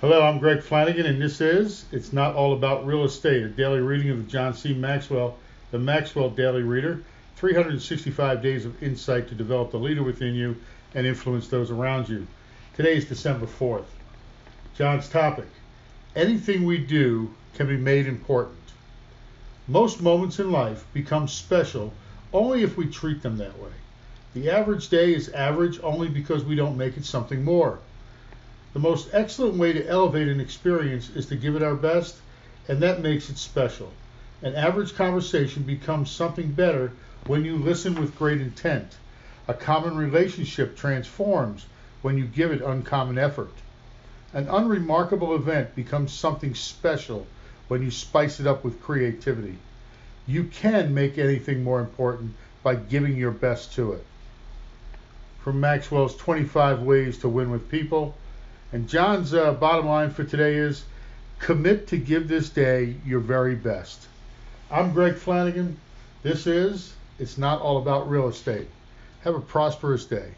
Hello, I'm Greg Flanagan, and this is It's Not All About Real Estate, a daily reading of the John C. Maxwell, the Maxwell Daily Reader. 365 days of insight to develop the leader within you and influence those around you. Today is December 4th. John's topic Anything we do can be made important. Most moments in life become special only if we treat them that way. The average day is average only because we don't make it something more. The most excellent way to elevate an experience is to give it our best, and that makes it special. An average conversation becomes something better when you listen with great intent. A common relationship transforms when you give it uncommon effort. An unremarkable event becomes something special when you spice it up with creativity. You can make anything more important by giving your best to it. From Maxwell's 25 Ways to Win with People, and John's uh, bottom line for today is commit to give this day your very best. I'm Greg Flanagan. This is It's Not All About Real Estate. Have a prosperous day.